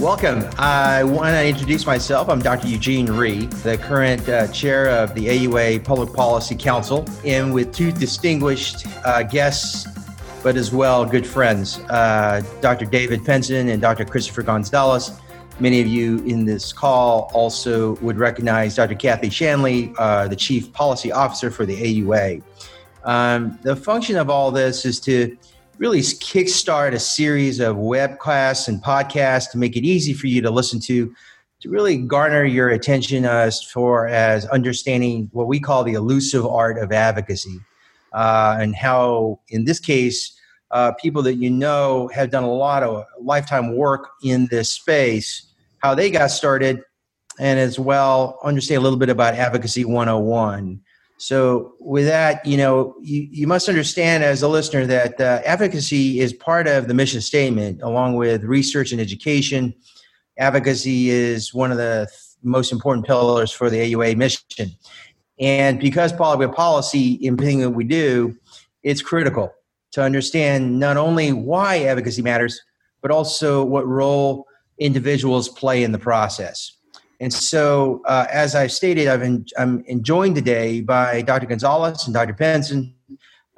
Welcome. I want to introduce myself. I'm Dr. Eugene Rhee, the current uh, chair of the AUA Public Policy Council, and with two distinguished uh, guests, but as well good friends, uh, Dr. David Penson and Dr. Christopher Gonzalez. Many of you in this call also would recognize Dr. Kathy Shanley, uh, the Chief Policy Officer for the AUA. Um, the function of all this is to really kickstart a series of webcasts and podcasts to make it easy for you to listen to, to really garner your attention as far as understanding what we call the elusive art of advocacy, uh, and how, in this case, uh, people that you know have done a lot of lifetime work in this space how they got started, and as well understand a little bit about Advocacy 101. So, with that, you know, you, you must understand as a listener that uh, advocacy is part of the mission statement, along with research and education. Advocacy is one of the th- most important pillars for the AUA mission. And because public policy in everything that we do, it's critical to understand not only why advocacy matters, but also what role individuals play in the process. And so, uh, as I've stated, I've en- I'm enjoined today by Dr. Gonzalez and Dr. Penson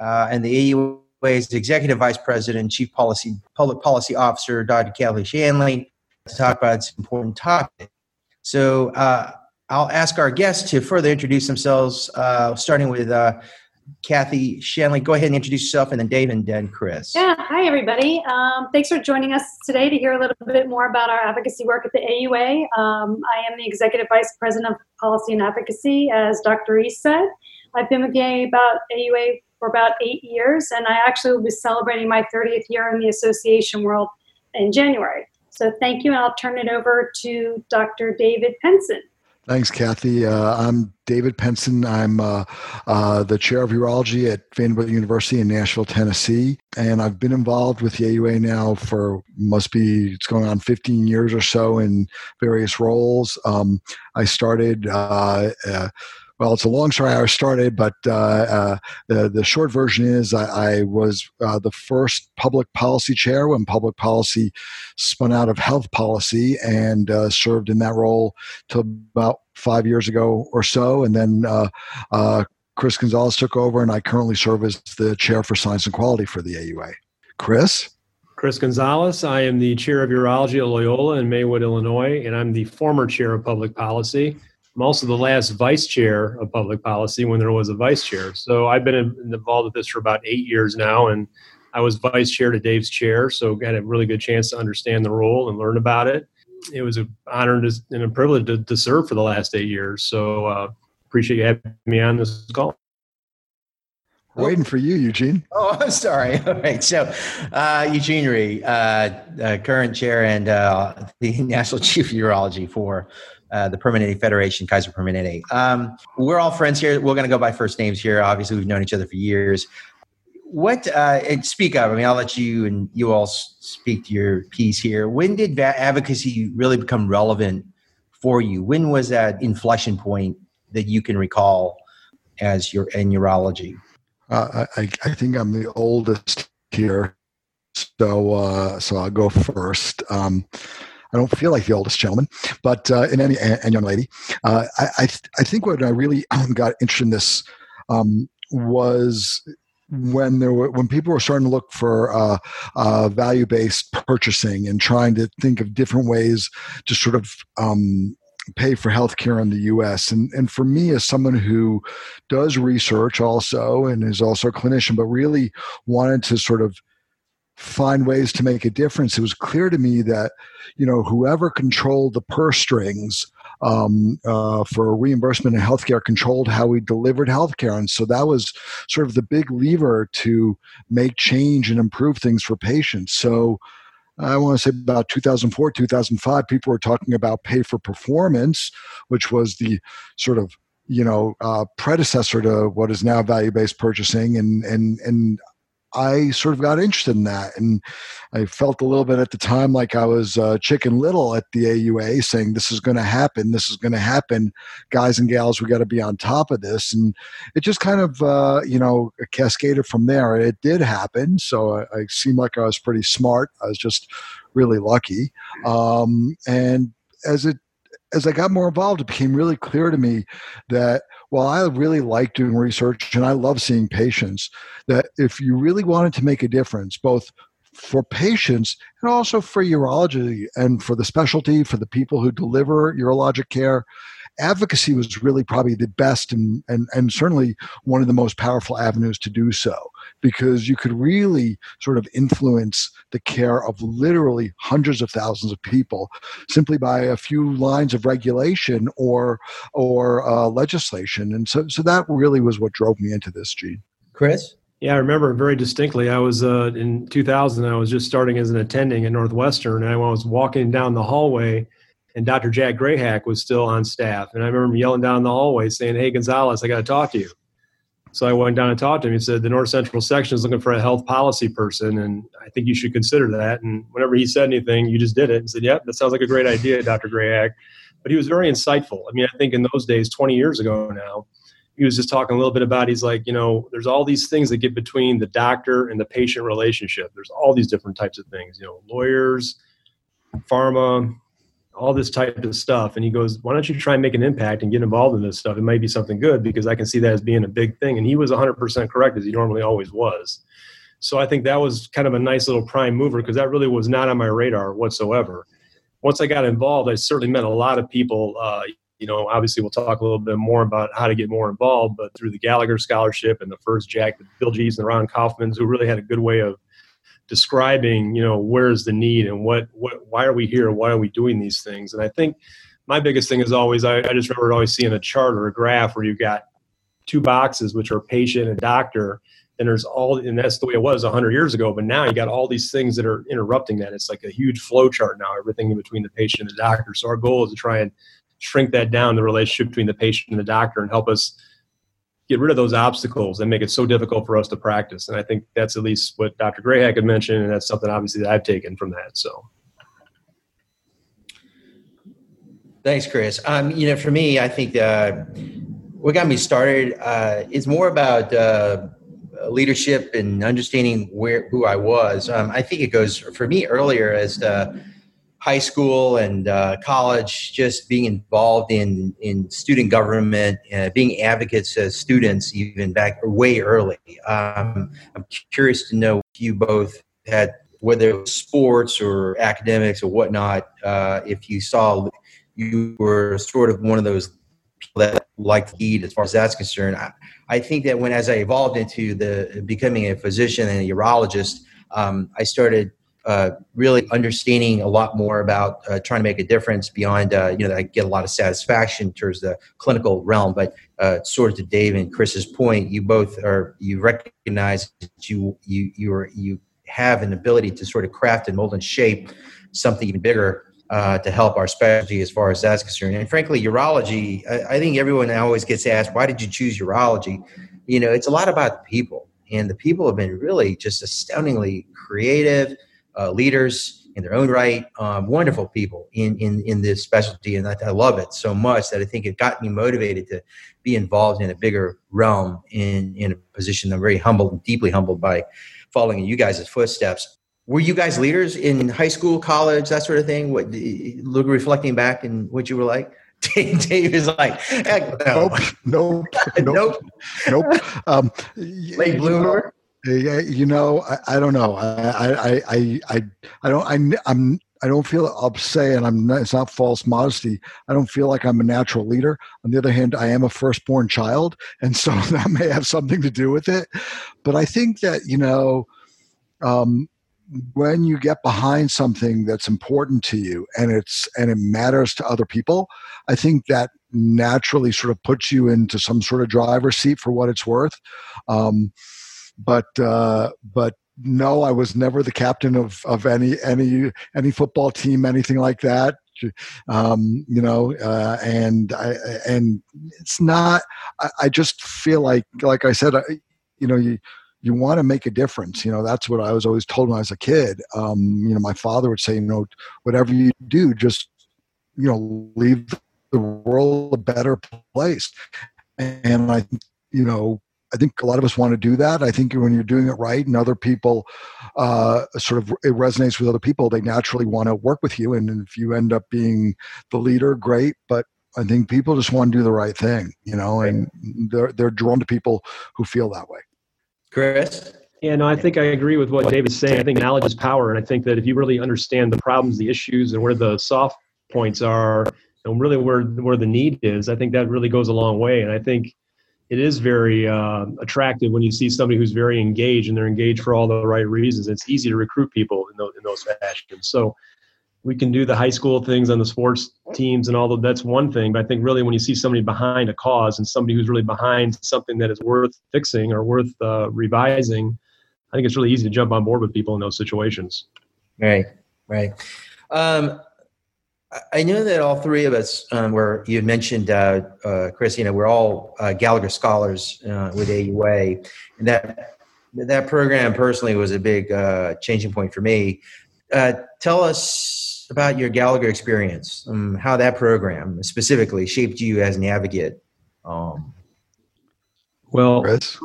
uh, and the AUA's Executive Vice President, Chief Policy Public Policy Officer, Dr. Kelly Shanley, to talk about this important topic. So, uh, I'll ask our guests to further introduce themselves, uh, starting with uh, Kathy Shanley, go ahead and introduce yourself, and then Dave and then Chris. Yeah, hi everybody. Um, thanks for joining us today to hear a little bit more about our advocacy work at the AUA. Um, I am the Executive Vice President of Policy and Advocacy, as Dr. Rhee said. I've been with the about AUA for about eight years, and I actually will be celebrating my 30th year in the association world in January. So thank you, and I'll turn it over to Dr. David Penson. Thanks, Kathy. Uh, I'm David Penson. I'm uh, uh, the chair of urology at Vanderbilt University in Nashville, Tennessee. And I've been involved with the AUA now for must be, it's going on 15 years or so in various roles. Um, I started uh, uh, well, it's a long story I started, but uh, uh, the the short version is I, I was uh, the first public policy chair when public policy spun out of health policy and uh, served in that role till about five years ago or so, and then. Uh, uh, Chris Gonzalez took over, and I currently serve as the chair for science and quality for the AUA. Chris? Chris Gonzalez. I am the chair of urology at Loyola in Maywood, Illinois, and I'm the former chair of public policy. I'm also the last vice chair of public policy when there was a vice chair. So I've been involved with this for about eight years now, and I was vice chair to Dave's chair, so had a really good chance to understand the role and learn about it. It was an honor and a privilege to, to serve for the last eight years. So uh, appreciate you having me on this call. Waiting for you, Eugene. Oh, I'm sorry. All right. So, uh, Eugene Rhee, uh, uh, current chair and uh, the National Chief of Urology for uh, the Permanente Federation, Kaiser Permanente. Um, we're all friends here. We're going to go by first names here. Obviously, we've known each other for years. What, uh, and speak of, I mean, I'll let you and you all speak to your piece here. When did advocacy really become relevant for you? When was that inflection point that you can recall as your in urology? I, I think I'm the oldest here, so uh, so I'll go first. Um, I don't feel like the oldest gentleman, but uh, in any and young lady, uh, I I, th- I, think what I really got interested in this um, was when there were when people were starting to look for uh, uh, value based purchasing and trying to think of different ways to sort of um, pay for healthcare in the U.S. And and for me, as someone who does research also and is also a clinician, but really wanted to sort of find ways to make a difference, it was clear to me that you know whoever controlled the purse strings um, uh, for reimbursement and healthcare controlled how we delivered healthcare, and so that was sort of the big lever to make change and improve things for patients. So. I want to say about 2004, 2005, people were talking about pay for performance, which was the sort of you know uh, predecessor to what is now value based purchasing, and and and I sort of got interested in that. And I felt a little bit at the time like I was uh, chicken little at the AUA saying, this is going to happen. This is going to happen. Guys and gals, we got to be on top of this. And it just kind of, uh, you know, cascaded from there. It did happen. So I, I seemed like I was pretty smart. I was just really lucky. Um, and as it as I got more involved, it became really clear to me that while I really like doing research and I love seeing patients, that if you really wanted to make a difference, both for patients and also for urology and for the specialty, for the people who deliver urologic care, advocacy was really probably the best and, and, and certainly one of the most powerful avenues to do so because you could really sort of influence the care of literally hundreds of thousands of people simply by a few lines of regulation or or uh, legislation and so so that really was what drove me into this gene chris yeah, I remember very distinctly. I was uh, in 2000. I was just starting as an attending at Northwestern, and I was walking down the hallway, and Dr. Jack Grayhack was still on staff. And I remember yelling down the hallway saying, Hey, Gonzalez, I got to talk to you. So I went down and talked to him. He said, The North Central section is looking for a health policy person, and I think you should consider that. And whenever he said anything, you just did it and said, Yep, that sounds like a great idea, Dr. Grayhack. But he was very insightful. I mean, I think in those days, 20 years ago now, he was just talking a little bit about he's like you know there's all these things that get between the doctor and the patient relationship there's all these different types of things you know lawyers pharma all this type of stuff. And he goes, Why don't you try and make an impact and get involved in this stuff? It might be something good because I can see that as being a big thing. And he was 100% correct, as he normally always was. So I think that was kind of a nice little prime mover because that really was not on my radar whatsoever. Once I got involved, I certainly met a lot of people. Uh, you know, obviously, we'll talk a little bit more about how to get more involved, but through the Gallagher Scholarship and the first JAC, Bill Gees and Ron Kaufmans, who really had a good way of describing you know where's the need and what what why are we here? Why are we doing these things? And i think my biggest thing is always i, I just remember always seeing a chart or a graph where you've got two boxes which are patient and doctor and there's all and that's the way it was 100 years ago but now you got all these things that are interrupting that. It's like a huge flow chart now everything in between the patient and the doctor. So our goal is to try and shrink that down the relationship between the patient and the doctor and help us get rid of those obstacles and make it so difficult for us to practice. And I think that's at least what Dr. Grayhack had mentioned, and that's something obviously that I've taken from that. So. Thanks, Chris. Um, you know, for me, I think uh, what got me started uh, is more about uh, leadership and understanding where who I was. Um, I think it goes for me earlier as to, high school and uh, college, just being involved in in student government, uh, being advocates as students, even back way early. Um, I'm curious to know if you both had whether it was sports or academics or whatnot. Uh, if you saw you were sort of one of those people that liked to lead as far as that's concerned. I, I think that when as I evolved into the becoming a physician and a urologist, um, I started uh, really understanding a lot more about uh, trying to make a difference beyond, uh, you know, I get a lot of satisfaction towards the clinical realm. But uh, sort of to Dave and Chris's point, you both are you recognize that you you you are you have an ability to sort of craft and mold and shape something even bigger. Uh, to help our specialty as far as that's concerned. And frankly, urology, I, I think everyone always gets asked, why did you choose urology? You know, it's a lot about the people. And the people have been really just astoundingly creative, uh, leaders in their own right, um, wonderful people in, in, in this specialty. And I, I, love it so much that I think it got me motivated to be involved in a bigger realm in, in a position I'm very humbled and deeply humbled by following in you guys' footsteps. Were you guys leaders in high school, college, that sort of thing? What, look, reflecting back and what you were like? Dave is like, no. nope, nope, nope, nope. Um, Late bloomer. You know, I, I don't know. I, I, I, I, I don't. I, I'm. I don't feel. I'll say, and I'm. Not, it's not false modesty. I don't feel like I'm a natural leader. On the other hand, I am a firstborn child, and so that may have something to do with it. But I think that you know, um, when you get behind something that's important to you, and it's and it matters to other people, I think that naturally sort of puts you into some sort of driver's seat for what it's worth. Um, but uh, but no, I was never the captain of of any any any football team, anything like that. Um, you know, uh, and I and it's not. I, I, just feel like, like I said, I, you know, you you want to make a difference. You know, that's what I was always told when I was a kid. Um, you know, my father would say, you know, whatever you do, just you know, leave the world a better place. And I, you know, I think a lot of us want to do that. I think when you're doing it right and other people uh, sort of it resonates with other people, they naturally want to work with you. And if you end up being the leader, great. But I think people just want to do the right thing, you know, and they're they're drawn to people who feel that way. Chris? Yeah, no, I think I agree with what David's saying. I think knowledge is power, and I think that if you really understand the problems, the issues, and where the soft points are, and really where where the need is, I think that really goes a long way. And I think it is very uh, attractive when you see somebody who's very engaged and they're engaged for all the right reasons. It's easy to recruit people in those, in those fashions. So we can do the high school things on the sports teams and all that. That's one thing. But I think really when you see somebody behind a cause and somebody who's really behind something that is worth fixing or worth uh, revising, I think it's really easy to jump on board with people in those situations. Right, right. Um, I know that all three of us um, were, you mentioned, uh, uh, Chris, you know, we're all uh, Gallagher scholars uh, with AUA. And that, that program personally was a big uh, changing point for me. Uh, tell us about your Gallagher experience, um, how that program specifically shaped you as an advocate. Um, well, Chris?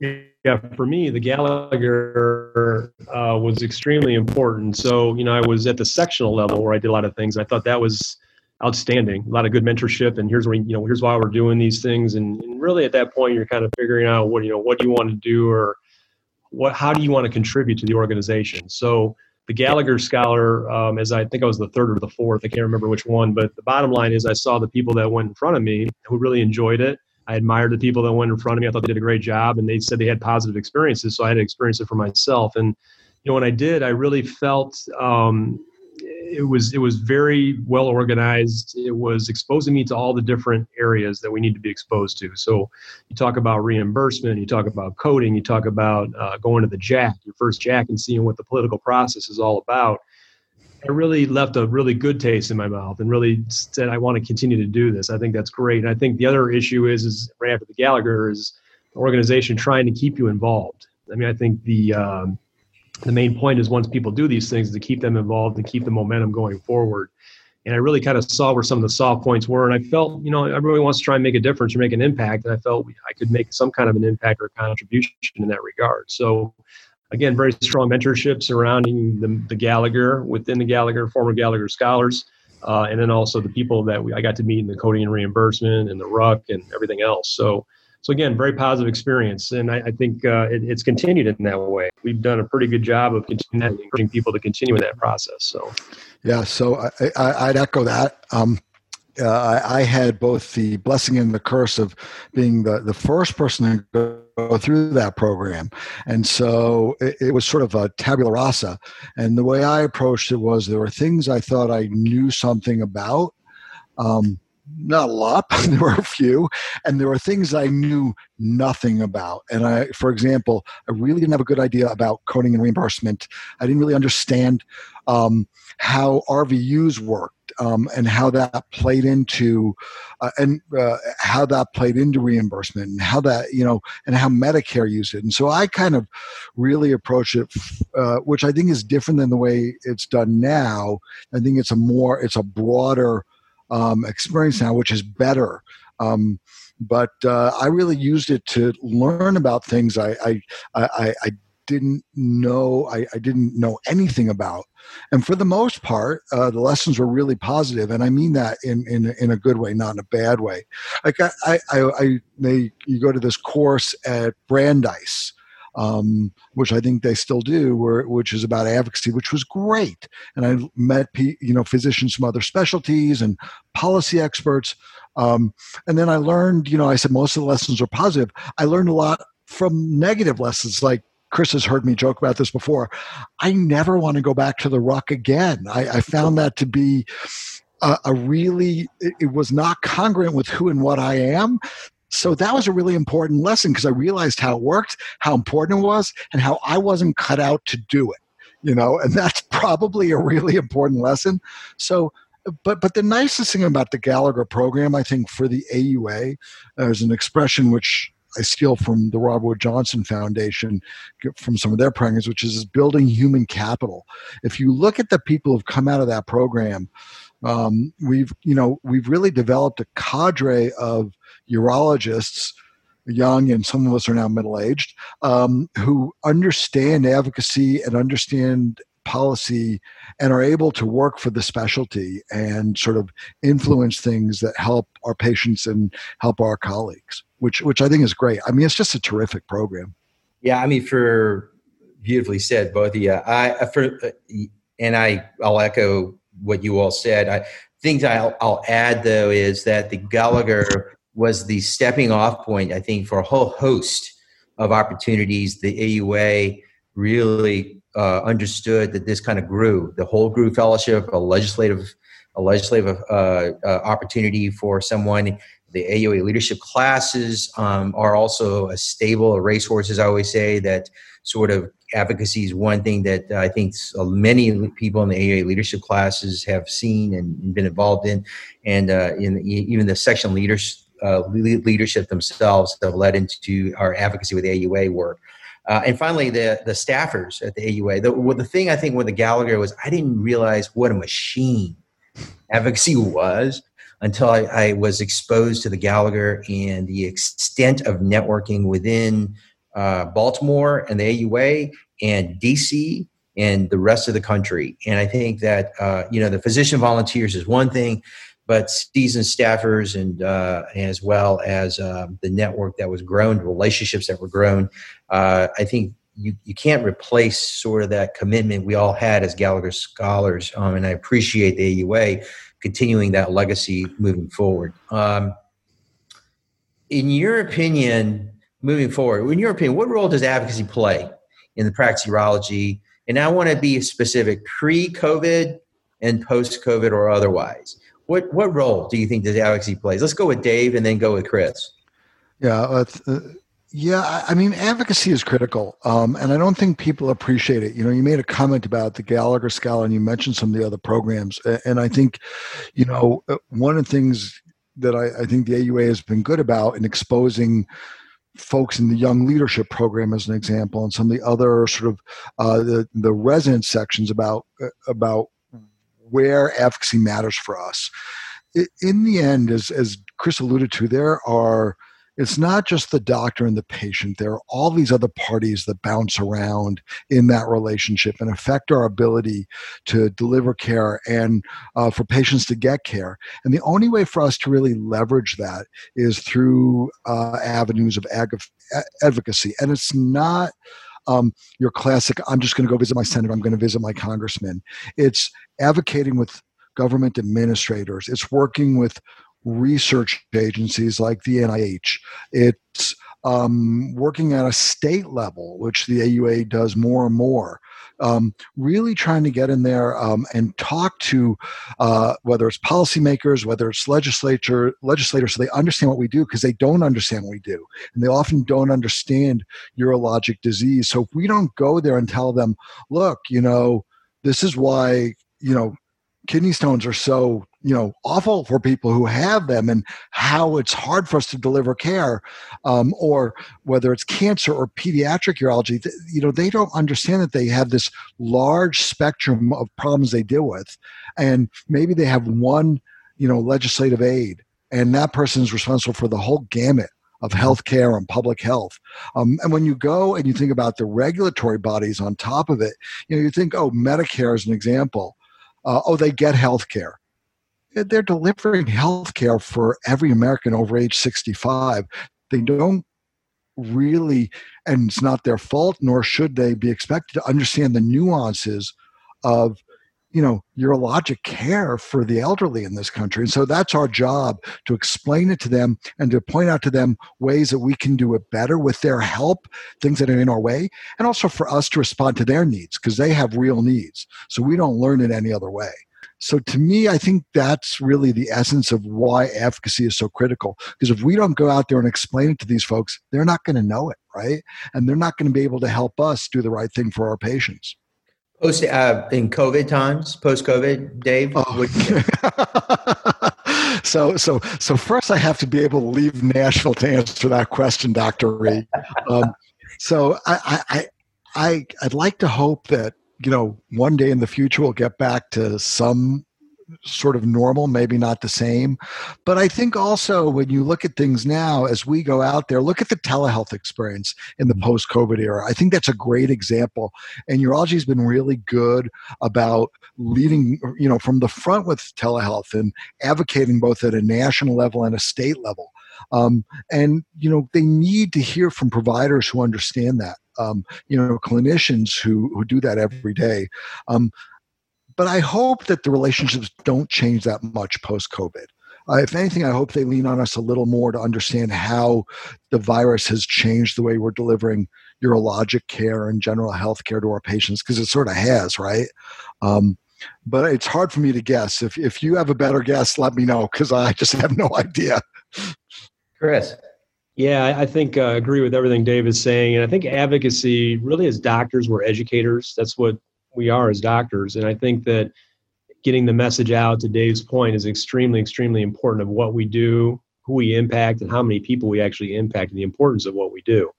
yeah, for me, the Gallagher uh, was extremely important. So, you know, I was at the sectional level where I did a lot of things. I thought that was outstanding. A lot of good mentorship, and here's where you know, here's why we're doing these things. And, and really, at that point, you're kind of figuring out what you know, what do you want to do, or what, how do you want to contribute to the organization. So, the Gallagher Scholar, um, as I think I was the third or the fourth, I can't remember which one, but the bottom line is I saw the people that went in front of me who really enjoyed it I admired the people that went in front of me. I thought they did a great job, and they said they had positive experiences. So I had to experience it for myself. And you know, when I did, I really felt um, it was it was very well organized. It was exposing me to all the different areas that we need to be exposed to. So you talk about reimbursement, you talk about coding, you talk about uh, going to the JAC, your first JAC, and seeing what the political process is all about it really left a really good taste in my mouth and really said I want to continue to do this. I think that's great. And I think the other issue is is right after the Gallagher is the organization trying to keep you involved. I mean, I think the um, the main point is once people do these things to keep them involved and keep the momentum going forward. And I really kind of saw where some of the soft points were, and I felt, you know, everybody wants to try and make a difference or make an impact, and I felt I could make some kind of an impact or contribution in that regard. So again, very strong mentorship surrounding the, the Gallagher within the Gallagher, former Gallagher scholars, uh, and then also the people that we, I got to meet in the coding and reimbursement and the RUC and everything else. So, so again, very positive experience, and I, I think uh, it, it's continued in that way. We've done a pretty good job of encouraging people to continue in that process. So, yeah, so I, would echo that. Um, uh, I, had both the blessing and the curse of being the, the first person to go through that program. And so it, it, was sort of a tabula rasa. And the way I approached it was there were things I thought I knew something about. Um, not a lot, but there were a few. And there were things I knew nothing about. And I, for example, I really didn't have a good idea about coding and reimbursement. I didn't really understand um, how RVUs work um, and how that played into uh, and uh, how that played into reimbursement and how that you know and how Medicare used it. And so I kind of really approach it, uh, which I think is different than the way it's done now. I think it's a more it's a broader um, experience now, which is better. Um, but uh, I really used it to learn about things I I, I, I didn't know I, I, didn't know anything about and for the most part uh, the lessons were really positive and i mean that in in, in a good way not in a bad way like i i, I they you go to this course at brandeis um, which I think they still do, where, which is about advocacy, which was great. And I met you know physicians from other specialties and policy experts. Um, and then I learned, you know, I said most of the lessons are positive. I learned a lot from negative lessons, like Chris has heard me joke about this before. I never want to go back to the RUC again. I, I found that to be a, a really, it, it was not congruent with who and what I am. So that was a really important lesson because I realized how it worked, how important it was, and how I wasn't cut out to do it. You know, and that's probably a really important lesson. So but but the nicest thing about the Gallagher program, I think, for the AUA, there's uh, an expression which I steal from the Robert Wood Johnson Foundation from some of their programs, which is building human capital. If you look at the people who've come out of that program, um, we've you know we've really developed a cadre of urologists young and some of us are now middle aged um, who understand advocacy and understand policy and are able to work for the specialty and sort of influence things that help our patients and help our colleagues which which i think is great i mean it's just a terrific program yeah i mean for beautifully said both of you i for and i i'll echo what you all said i things i'll, I'll add though is that the gallagher was the stepping off point, I think, for a whole host of opportunities. The AUA really uh, understood that this kind of grew. The whole grew fellowship, a legislative, a legislative uh, uh, opportunity for someone. The AUA leadership classes um, are also a stable, a racehorse, as I always say, that sort of advocacy is one thing that I think many people in the AUA leadership classes have seen and been involved in, and uh, in even the section leaders uh, leadership themselves have led into our advocacy with AUA work. Uh, and finally, the the staffers at the AUA. The, well, the thing I think with the Gallagher was I didn't realize what a machine advocacy was until I, I, was exposed to the Gallagher and the extent of networking within uh, Baltimore and the AUA and DC and the rest of the country. And I think that uh, you know the physician volunteers is one thing, but seasoned staffers and uh, as well as um, the network that was grown, relationships that were grown. Uh, I think you, you can't replace sort of that commitment we all had as Gallagher scholars, um, and I appreciate the AUA continuing that legacy moving forward. Um, in your opinion, moving forward, in your opinion, what role does advocacy play in the practice of urology? And I want to be specific: pre-COVID and post-COVID, or otherwise. What what role do you think does advocacy plays? Let's go with Dave and then go with Chris. Yeah, yeah. I mean, advocacy is critical, um, and I don't think people appreciate it. You know, you made a comment about the Gallagher Scholar, and you mentioned some of the other programs, and I think, you know, uh, one of the things that I, I think the AUA has been good about in exposing folks in the young leadership program as an example and some of the other sort of uh, the, the resident sections about uh, about where advocacy matters for us. In the end, as, as Chris alluded to, there are it's not just the doctor and the patient. There are all these other parties that bounce around in that relationship and affect our ability to deliver care and uh, for patients to get care. And the only way for us to really leverage that is through uh, avenues of ag- advocacy. And it's not um, your classic, I'm just going to go visit my senator, I'm going to visit my congressman. It's advocating with government administrators, it's working with research agencies like the NIH, it's um, working at a state level, which the AUA does more and more um, really trying to get in there um, and talk to uh, whether it's policymakers, whether it's legislature, legislators, so they understand what we do because they don't understand what we do, and they often don't understand urologic disease. So if we don't go there and tell them, look, you know, this is why you know kidney stones are so you know awful for people who have them and how it's hard for us to deliver care um, or whether it's cancer or pediatric urology you know they don't understand that they have this large spectrum of problems they deal with and maybe they have one you know legislative aid and that person is responsible for the whole gamut of healthcare and public health. Um, and when you go and you think about the regulatory bodies on top of it, you know, you think, oh, Medicare is an example. Uh, oh, they get health care they're delivering health care for every American over age 65. They don't really, and it's not their fault, nor should they be expected to understand the nuances of you know urologic care for the elderly in this country. And so that's our job to explain it to them and to point out to them ways that we can do it better with their help things that are in our way and also for us to respond to their needs because they have real needs. So we don't learn it any other way so to me, I think that's really the essence of why advocacy is so critical. Because if we don't go out there and explain it to these folks, they're not going to know it, right? And they're not going to be able to help us do the right thing for our patients. Post uh, in COVID times, post COVID, Dave. Oh. so so so first I have to be able to leave Nashville to answer that question, Dr. Rhee. Um, so I, I I I'd like to hope that you know one day in the future we'll get back to some sort of normal, maybe not the same. But I think also when you look at things now, as we go out there, look at the telehealth experience in the mm-hmm. post COVID era. I think that's a great example. And urology has been really good about leading, you know, from the front with telehealth and advocating both at a national level and a state level. Um, and, you know, they need to hear from providers who understand that. Um, you know, clinicians who, who do that every day. Um, but I hope that the relationships don't change that much post COVID. Uh, if anything, I hope they lean on us a little more to understand how the virus has changed the way we're delivering urologic care and general health care to our patients, because it sort of has, right? Um, but it's hard for me to guess. If, if you have a better guess, let me know, because I just have no idea. Chris. Yeah, I think I uh, agree with everything Dave is saying. And I think advocacy, really, as doctors, we're educators. That's what we are as doctors. And I think that getting the message out to Dave's point is extremely, extremely important of what we do, who we impact, and how many people we actually impact, and the importance of what we do.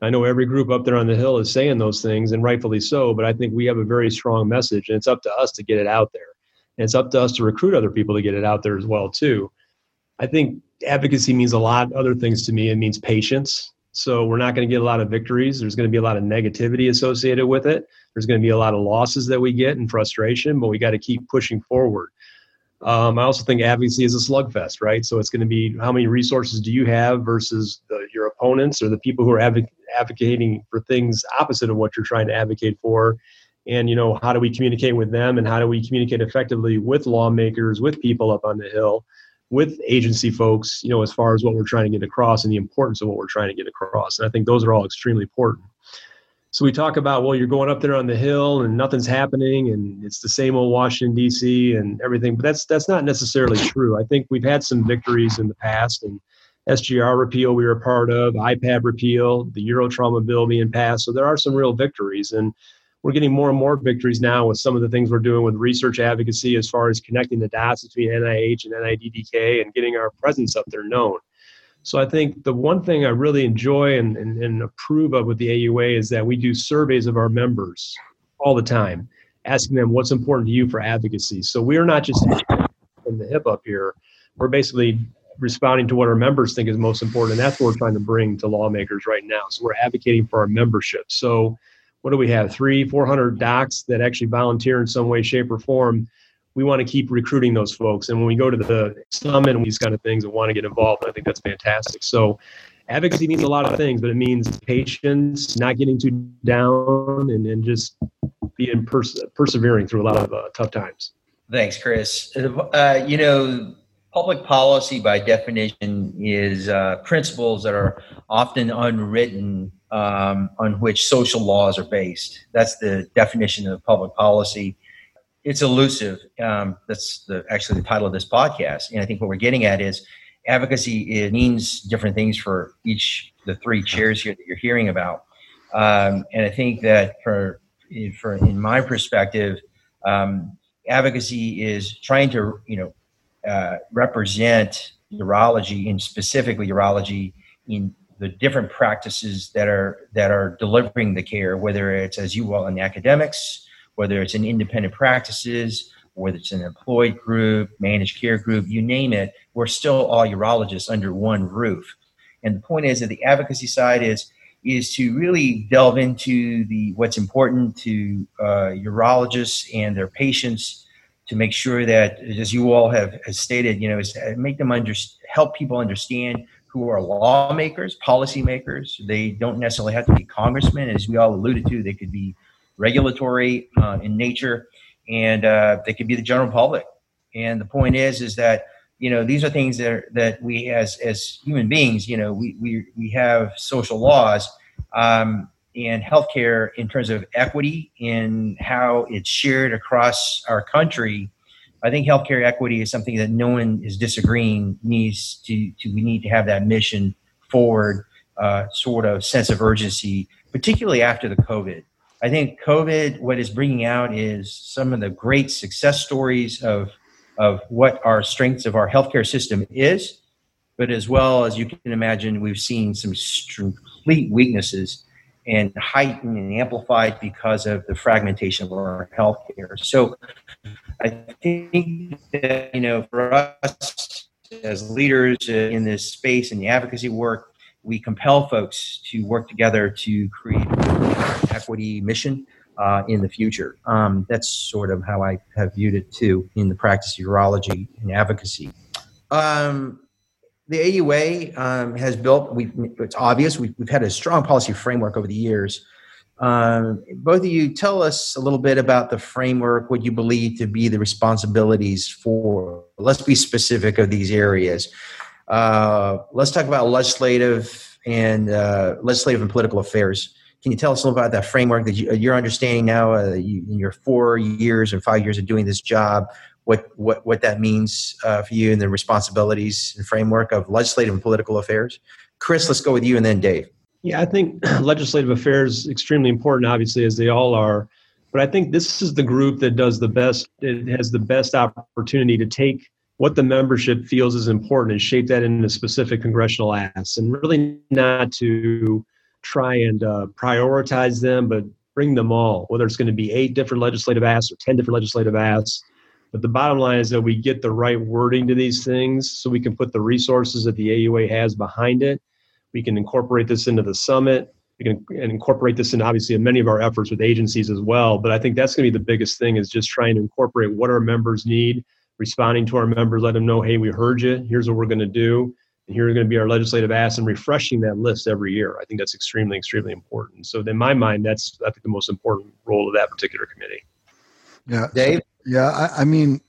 I know every group up there on the hill is saying those things, and rightfully so, but I think we have a very strong message, and it's up to us to get it out there. And it's up to us to recruit other people to get it out there as well, too. I think advocacy means a lot other things to me. It means patience. So we're not going to get a lot of victories. There's going to be a lot of negativity associated with it. There's going to be a lot of losses that we get and frustration, but we got to keep pushing forward. Um, I also think advocacy is a slugfest, right? So it's going to be how many resources do you have versus the, your opponents or the people who are adv- advocating for things opposite of what you're trying to advocate for. And you know, how do we communicate with them, and how do we communicate effectively with lawmakers, with people up on the hill? With agency folks, you know, as far as what we're trying to get across and the importance of what we're trying to get across. And I think those are all extremely important. So we talk about, well, you're going up there on the hill and nothing's happening and it's the same old Washington D.C. and everything, but that's that's not necessarily true. I think we've had some victories in the past and SGR repeal we were a part of, IPAB repeal, the Urotrauma bill being passed. So there are some real victories and we're getting more and more victories now with some of the things we're doing with research advocacy as far as connecting the dots between NIH and NIDDK and getting our presence up there known. So I think the one thing I really enjoy and, and, and approve of with the AUA is that we do surveys of our members all the time, asking them what's important to you for advocacy. So we're not just from the hip up here. We're basically responding to what our members think is most important, and that's what we're trying to bring to lawmakers right now. So we're advocating for our membership. So what do we have? Three, 400 docs that actually volunteer in some way, shape, or form. We want to keep recruiting those folks. And when we go to the summit and these kind of things and want to get involved, I think that's fantastic. So advocacy means a lot of things, but it means patience, not getting too down, and, and just being pers- persevering through a lot of uh, tough times. Thanks, Chris. Uh, you know, public policy by definition is uh, principles that are often unwritten um, on which social laws are based. That's the definition of public policy. It's elusive. Um, that's the, actually the title of this podcast. And I think what we're getting at is advocacy means different things for each the three chairs here that you're hearing about. Um, and I think that for, for in my perspective, um, advocacy is trying to you know uh, represent urology and specifically urology in the different practices that are that are delivering the care, whether it's as you will in the academics, whether it's in independent practices, whether it's an employed group, managed care group, you name it, we're still all urologists under one roof. And the point is that the advocacy side is is to really delve into the what's important to uh, urologists and their patients to make sure that, as you all have, stated, you know, is make them under, help people understand who are lawmakers, policymakers. They don't necessarily have to be congressmen, as we all alluded to. They could be regulatory uh, in nature, and uh, they could be the general public. And the point is, is that you know these are things that are, that we as as human beings, you know, we we we have social laws. Um, and healthcare in terms of equity in how it's shared across our country I think healthcare equity is something that no one is disagreeing needs to, to we need to have that mission forward uh, sort of sense of urgency, particularly after the COVID. I think COVID, what is bringing out is some of the great success stories of of what our strengths of our healthcare system is, but as well as you can imagine, we've seen some complete weaknesses and heightened and amplified because of the fragmentation of our healthcare. So I think that, you know, for us as leaders in this space and the advocacy work, we compel folks to work together to create equity mission uh, in the future. Um, that's sort of how I have viewed it too in the practice of urology and advocacy. Um, the AUA um, has built, we, it's obvious, we've, we've, had a strong policy framework over the years. Um, both of you tell us a little bit about the framework, what you believe to be the responsibilities for, let's be specific of these areas. Uh, let's talk about legislative and uh, legislative and political affairs. Can you tell us a little about that framework that you, are understanding now uh, you, in your four years and five years of doing this job? What what what that means uh, for you and the responsibilities and framework of legislative and political affairs? Chris, let's go with you, and then Dave. Yeah, I think legislative affairs extremely important, obviously, as they all are. But I think this is the group that does the best. It has the best opportunity to take what the membership feels is important and shape that into specific congressional asks and really not to try and uh, prioritize them but bring them all whether it's going to be eight different legislative asks or 10 different legislative asks but the bottom line is that we get the right wording to these things so we can put the resources that the aua has behind it we can incorporate this into the summit we can and incorporate this in obviously in many of our efforts with agencies as well but i think that's going to be the biggest thing is just trying to incorporate what our members need responding to our members, let them know, hey, we heard you. Here's what we're going to do. And here are going to be our legislative asks and refreshing that list every year. I think that's extremely, extremely important. So in my mind, that's I think the most important role of that particular committee. Yeah, Dave. Yeah, I, I mean,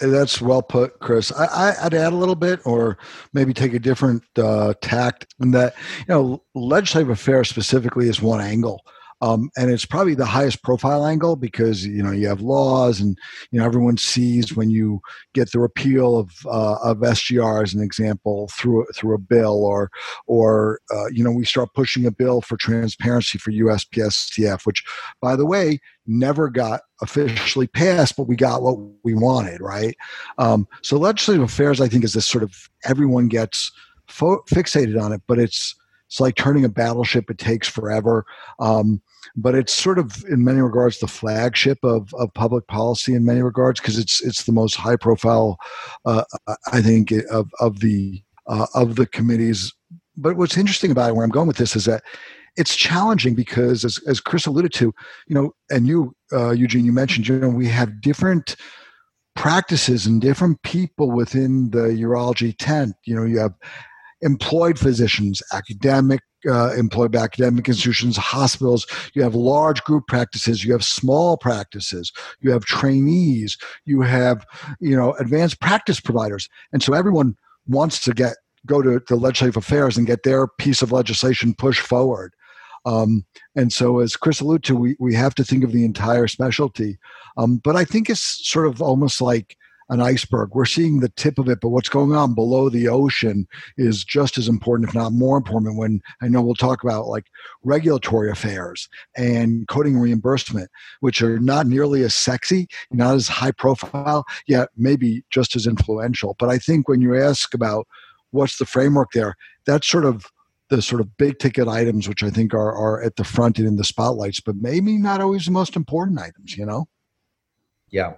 that's well put, Chris. I, would add a little bit, or maybe take a different uh, tact. In that, you know, legislative affairs specifically is one angle. Um, and it's probably the highest profile angle because you know you have laws and you know everyone sees when you get the repeal of uh, of SGR as an example through through a bill or or uh, you know we start pushing a bill for transparency for USPSTF which by the way never got officially passed but we got what we wanted right? Um, so legislative affairs I think is this sort of everyone gets fo- fixated on it but it's it's like turning a battleship it takes forever um, but it's sort of in many regards the flagship of, of public policy in many regards because it's it's the most high profile uh, I think of of the uh, of the committees. But what's interesting about it, where I'm going with this, is that it's challenging because, as, as Chris alluded to, you know, and you, uh, Eugene, you mentioned, you know, we have different practices and different people within the urology tent. You know, you have employed physicians, academic uh, employed by academic institutions, hospitals. You have large group practices. You have small practices. You have trainees. You have you know advanced practice providers, and so everyone wants to get go to the legislative affairs and get their piece of legislation pushed forward. Um, and so, as Chris alluded to, we, we have to think of the entire specialty. Um, but I think it's sort of almost like an iceberg. We're seeing the tip of it, but what's going on below the ocean is just as important, if not more important. When I know we'll talk about like regulatory affairs and coding reimbursement, which are not nearly as sexy, not as high profile, yet maybe just as influential. But I think when you ask about what's the framework there, that's sort of the sort of big ticket items, which I think are, are at the front and in the spotlights, but maybe not always the most important items, you know? Yeah.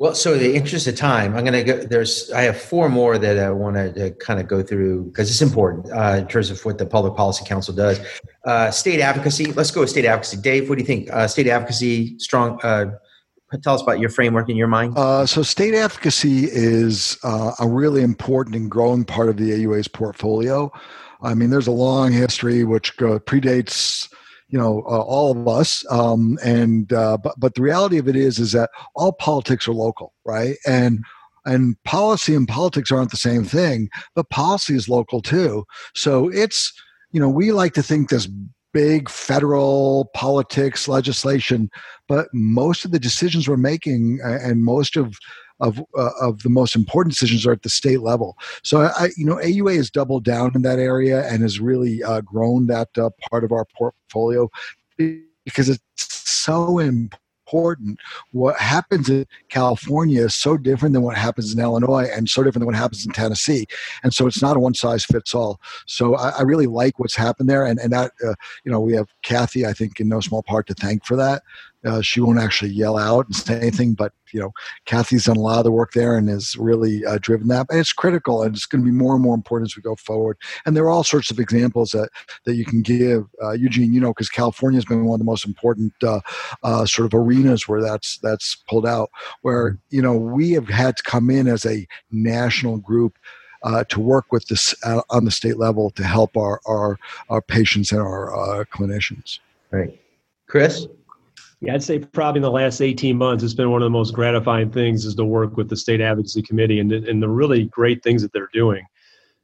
Well, so the interest of time, I'm going to go. There's, I have four more that I want to kind of go through because it's important uh, in terms of what the Public Policy Council does. Uh, state advocacy. Let's go with state advocacy. Dave, what do you think? Uh, state advocacy, strong. Uh, tell us about your framework in your mind. Uh, so, state advocacy is uh, a really important and growing part of the AUA's portfolio. I mean, there's a long history which predates you know uh, all of us um, and uh, but but the reality of it is is that all politics are local right? And and policy and politics aren't the same thing but policy is local too. So it's you know we like to think this big federal politics legislation but most of the decisions we're making and most of of uh, of the most important decisions are at the state level. So I, you know, AUA has doubled down in that area and has really uh, grown that uh, part of our portfolio because it's so important important. What happens in California is so different than what happens in Illinois and so different than what happens in Tennessee. And so it's not a one size fits all. So I, I really like what's happened there. And, and that, uh, you know, we have Kathy, I think, in no small part to thank for that. Uh, she won't actually yell out and say anything, but you know, Kathy's done a lot of the work there and has really uh, driven that. And it's critical, and it's going to be more and more important as we go forward. And there are all sorts of examples that that you can give, uh, Eugene. You know, because California has been one of the most important uh, uh, sort of arenas where that's that's pulled out. Where you know we have had to come in as a national group. Uh, to work with this uh, on the state level to help our our, our patients and our uh, clinicians. Right, Chris. Yeah, I'd say probably in the last 18 months, it's been one of the most gratifying things is to work with the state advocacy committee and, and the really great things that they're doing.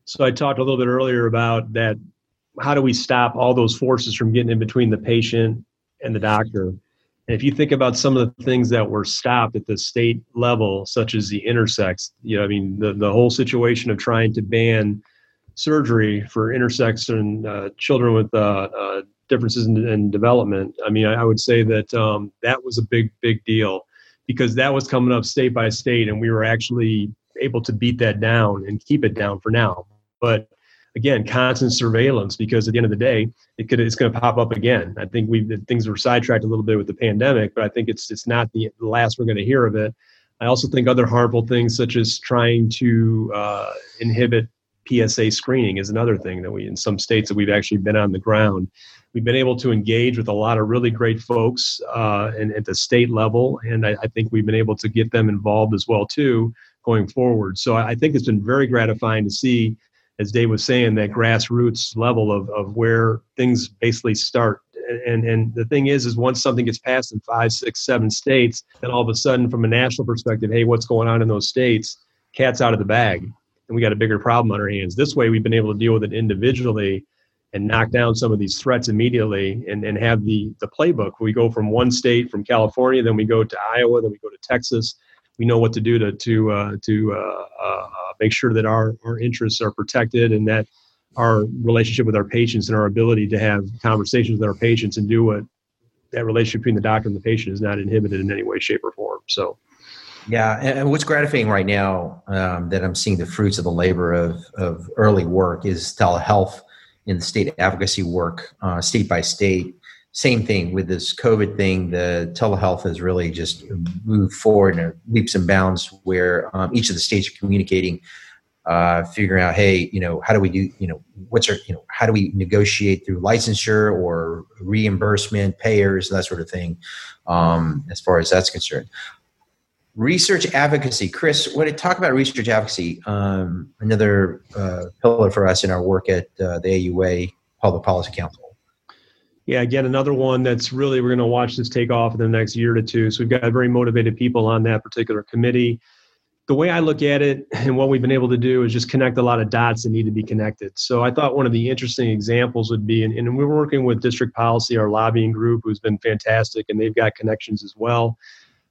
So I talked a little bit earlier about that. How do we stop all those forces from getting in between the patient and the doctor? And if you think about some of the things that were stopped at the state level, such as the intersex, you know, I mean, the, the whole situation of trying to ban surgery for intersex and uh, children with uh, uh, differences in, in development. I mean, I, I would say that um, that was a big, big deal because that was coming up state by state, and we were actually able to beat that down and keep it down for now. But again, constant surveillance because at the end of the day, it could it's going to pop up again. I think we things were sidetracked a little bit with the pandemic, but I think it's it's not the last we're going to hear of it. I also think other harmful things such as trying to uh, inhibit PSA screening is another thing that we in some states that we've actually been on the ground we've been able to engage with a lot of really great folks uh, and at the state level, and I, I, think we've been able to get them involved as well too going forward. So I think it's been very gratifying to see, as Dave was saying, that grassroots level of of where things basically start. And and the thing is, is once something gets passed in five, six, seven states, then all of a sudden, from a national perspective, hey, what's going on in those states? Cat's out of the bag, and we got a bigger problem on our hands. This way, we've been able to deal with it individually and knock down some of these threats immediately and, and have the, the playbook. We go from one state, from California, then we go to Iowa, then we go to Texas. We know what to do to, to, uh, to uh, uh, make sure that our, our interests are protected and that our relationship with our patients and our ability to have conversations with our patients and do what that relationship between the doctor and the patient is not inhibited in any way, shape, or form. So, yeah, and what's gratifying right now um, that I'm seeing the fruits of the labor of, of early work is telehealth in the state advocacy work, uh, state by state. Same thing with this COVID thing. The telehealth has really just moved forward in leaps and bounds, where um, each of the states are communicating, uh, figuring out, hey, you know, how do we do, you know, what's our, you know, how do we negotiate through licensure or reimbursement, payers, that sort of thing, um, as far as that's concerned. Research advocacy. Chris, when I talk about research advocacy, um, another uh, pillar for us in our work at uh, the AUA Public Policy Council. Yeah, again, another one that's really, we're going to watch this take off in the next year to two. So we've got very motivated people on that particular committee. The way I look at it and what we've been able to do is just connect a lot of dots that need to be connected. So I thought one of the interesting examples would be, and, and we're working with District Policy, our lobbying group, who's been fantastic, and they've got connections as well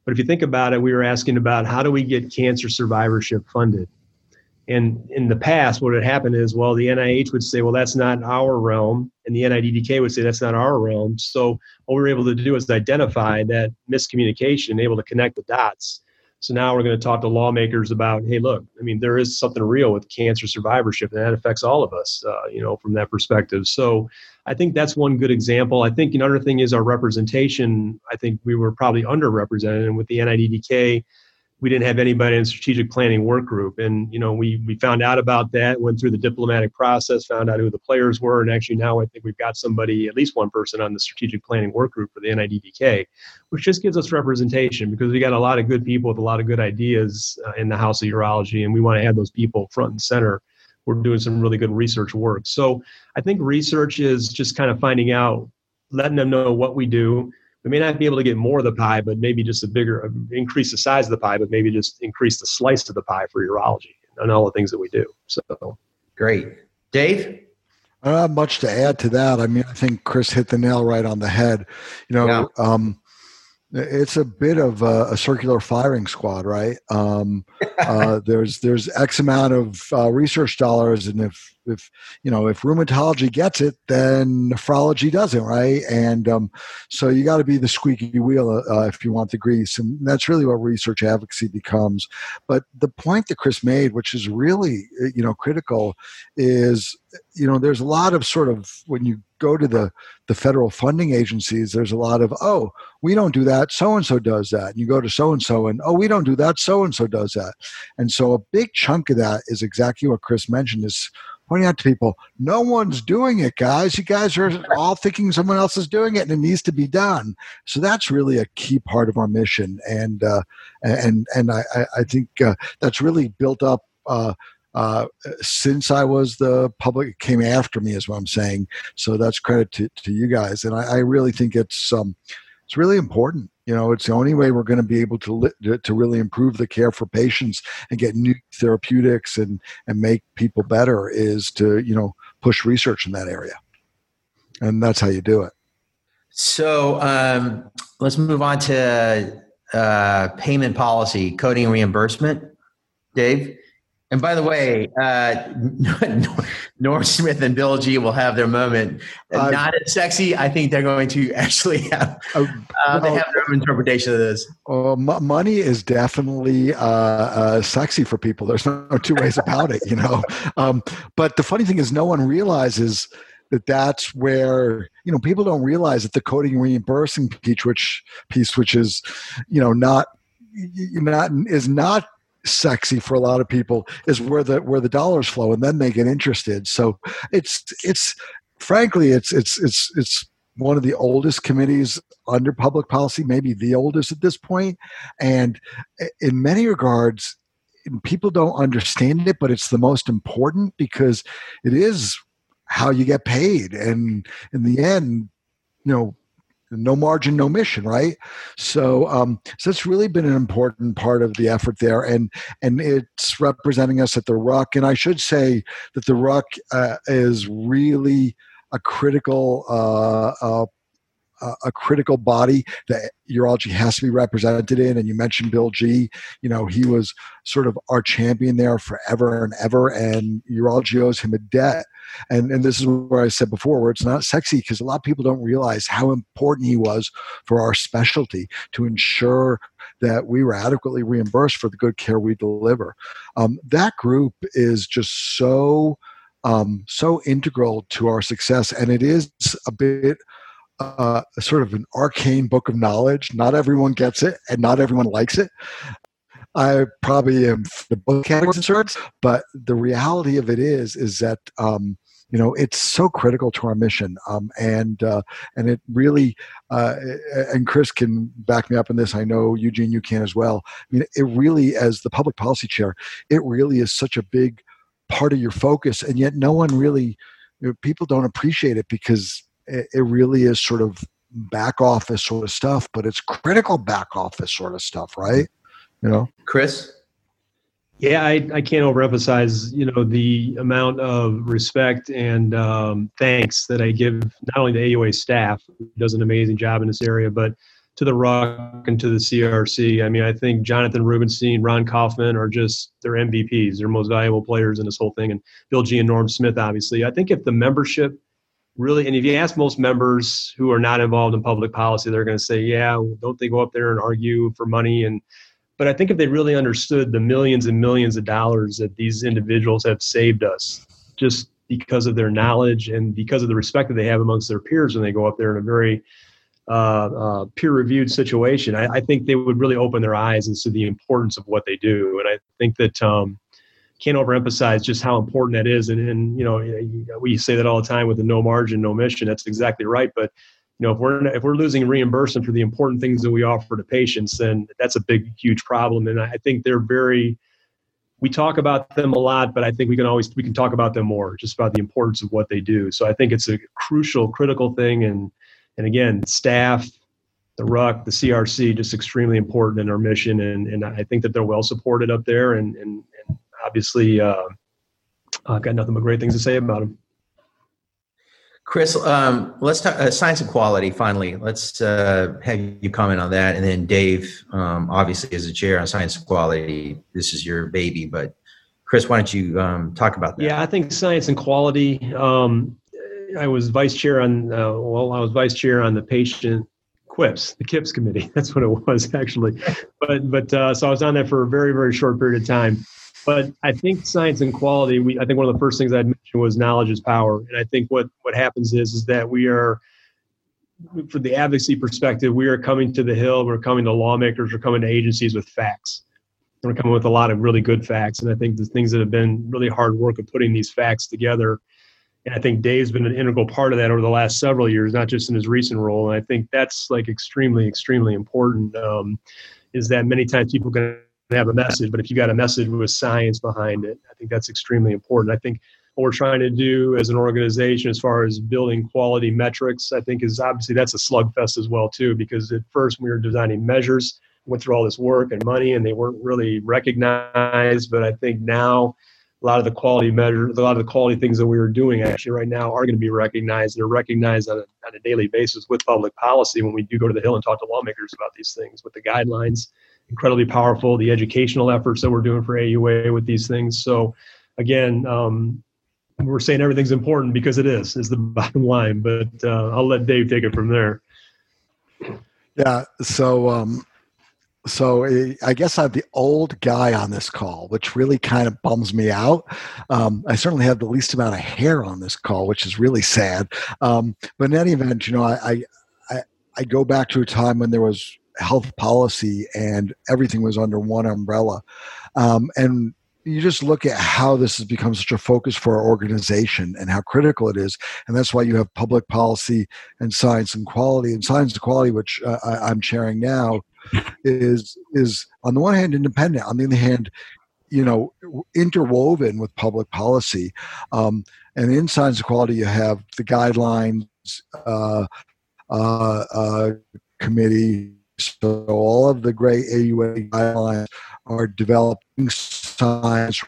but if you think about it, we were asking about how do we get cancer survivorship funded? And in the past, what had happened is, well, the NIH would say, well, that's not our realm. And the NIDDK would say, that's not our realm. So what we were able to do is identify that miscommunication, able to connect the dots. So now we're going to talk to lawmakers about, hey, look, I mean, there is something real with cancer survivorship, and that affects all of us, uh, you know, from that perspective. So I think that's one good example. I think another thing is our representation. I think we were probably underrepresented, and with the NIDDK, we didn't have anybody in strategic planning work group. And you know, we we found out about that, went through the diplomatic process, found out who the players were, and actually now I think we've got somebody, at least one person, on the strategic planning work group for the NIDDK, which just gives us representation because we got a lot of good people with a lot of good ideas uh, in the House of Urology, and we want to have those people front and center we're doing some really good research work. So I think research is just kind of finding out, letting them know what we do. We may not be able to get more of the pie, but maybe just a bigger, increase the size of the pie, but maybe just increase the slice of the pie for urology and all the things that we do. So great. Dave? I don't have much to add to that. I mean, I think Chris hit the nail right on the head. You know, yeah. um, It's a bit of a, a circular firing squad, right? Um, uh, there's there's X amount of uh, research dollars, and if if you know if rheumatology gets it, then nephrology doesn't, right? And um, so you got to be the squeaky wheel uh, if you want the grease, and that's really what research advocacy becomes. But the point that Chris made, which is really uh, you know critical, is you know there's a lot of sort of when you go to the the federal funding agencies, there's a lot of oh we don't do that, so and so does that. And you go to so and so, and oh we don't do that, so and so does that. And so a big chunk of that is exactly what Chris mentioned is pointing out to people, no one's doing it, guys. You guys are all thinking someone else is doing it, and it needs to be done. So that's really a key part of our mission, and uh, and and I I think uh, that's really built up. Uh, uh, since I was the public, came after me, is what I'm saying. So that's credit to, to you guys, and I, I really think it's um, it's really important. You know, it's the only way we're going to be able to li- to really improve the care for patients and get new therapeutics and and make people better is to you know push research in that area, and that's how you do it. So um, let's move on to uh, payment policy, coding reimbursement. Dave, and by the way, uh, Norm Smith and Bill Gee will have their moment. Uh, Not as sexy. I think they're going to actually have. Uh, uh they have their own interpretation of this. money is definitely uh, uh, sexy for people. There's no, two ways about it, you know. Um, but the funny thing is, no one realizes that that's where you know people don't realize that the coding reimbursing piece, which piece, which is you know not not is not sexy for a lot of people is where the where the dollars flow and then they get interested. So it's it's frankly it's it's it's it's one of the oldest committees under public policy maybe the oldest at this point. And in many regards people don't understand it but it's the most important because it is how you get paid. And in the end you know no margin, no mission, right? So, um, so it's really been an important part of the effort there, and and it's representing us at the RUC. And I should say that the RUC uh, is really a critical uh, uh, a critical body that urology has to be represented in. And you mentioned Bill Gee. You know, he was sort of our champion there forever and ever, and urology owes him a debt. And and this is where I said before, where it's not sexy because a lot of people don't realize how important he was for our specialty to ensure that we were adequately reimbursed for the good care we deliver. Um, that group is just so. Um, so integral to our success, and it is a bit uh, sort of an arcane book of knowledge. Not everyone gets it, and not everyone likes it. I probably am the book categories insurance, but the reality of it is, is that um, you know it's so critical to our mission, um, and uh, and it really, uh, and Chris can back me up in this. I know Eugene, you can as well. I mean, it really, as the public policy chair, it really is such a big part of your focus, and yet no one really, you know, people don't appreciate it because it, it really is sort of back office sort of stuff, but it's critical back office sort of stuff, right? You know, Chris. Yeah, I, I can't overemphasize, you know, the amount of respect and um, thanks that I give not only the AUA staff, who does an amazing job in this area, but to the RUC and to the CRC. I mean, I think Jonathan Rubenstein, Ron Kaufman are just they're MVPs. They're most valuable players in this whole thing, and Bill Gee and Norm Smith, obviously. I think if the membership really, and if you ask most members who are not involved in public policy, they're going to say, yeah, don't they go up there and argue for money? And, but I think if they really understood the millions and millions of dollars that these individuals have saved us just because of their knowledge and because of the respect that they have amongst their peers when they go up there in a very uh, uh, peer-reviewed situation, I, I, think they would really open their eyes as to the importance of what they do. And I think that um, can't overemphasize just how important that is. And, and you know, eh, we say that all the time with the no margin, no mission. That's exactly right. But you know, if we're if we're losing reimbursement for the important things that we offer to patients, then that's a big, huge problem. And I think they're very. We talk about them a lot, but I think we can always we can talk about them more, just about the importance of what they do. So I think it's a crucial, critical thing. And and again, staff, the RUC, the CRC, just extremely important in our mission. And and I think that they're well supported up there. And and obviously, uh, uh, got nothing but great things to say about him. Chris, um, let's talk uh, science and quality. Finally, let's uh, have you comment on that, and then Dave, um, obviously as a chair on science and quality, this is your baby. But Chris, why don't you um, talk about that? Yeah, I think science and quality. Um, I was vice chair on. Uh, well, I was vice chair on the patient quips the kips committee that's what it was actually but but uh, so i was on that for a very very short period of time but I think science and quality, we, I think one of the first things I mentioned was knowledge is power. And I think what, what happens is, is that we are, from the advocacy perspective, we are coming to the Hill, we're coming to lawmakers, we're coming to agencies with facts. And we're coming with a lot of really good facts. And I think the things that have been really hard work of putting these facts together. And I think Dave's been an integral part of that over the last several years, not just in his recent role. And I think that's like extremely, extremely important. Um, is that many times people can have a message, but if you got a message with science behind it, I think that's extremely important. I think what we're trying to do as an organization as far as building quality metrics, I think is obviously that's a slugfest as well too, because at first we were designing measures, went through all this work and money and they weren't really recognized. But I think now a lot of the quality measures, a lot of the quality things that we were doing actually right now are going to be recognized are recognized on a, on a daily basis with public policy when we do go to the Hill and talk to lawmakers about these things with the guidelines incredibly powerful. The educational efforts that we're doing for AUA with these things. So, again, um, we're saying everything's important because it is, is the bottom line. But uh, I'll let Dave take it from there. Yeah. So, um, so eh, I guess I'm the old guy on this call, which really kind of bums me out. Um, I certainly have the least amount of hair on this call, which is really sad. Um, but in any event, you know, I, I I go back to a time when there was health policy and everything was under one umbrella. Um, and you just look at how this has become such a focus for our organization and how critical it is. And that's why you have public policy and science and quality. And science and quality, which uh, I, I'm chairing now, is is on the one hand independent, on the other hand, you know, interwoven with public policy. Um, and in science and quality, you have the guidelines uh, uh, uh committee so all of the great AUA guidelines are developing science,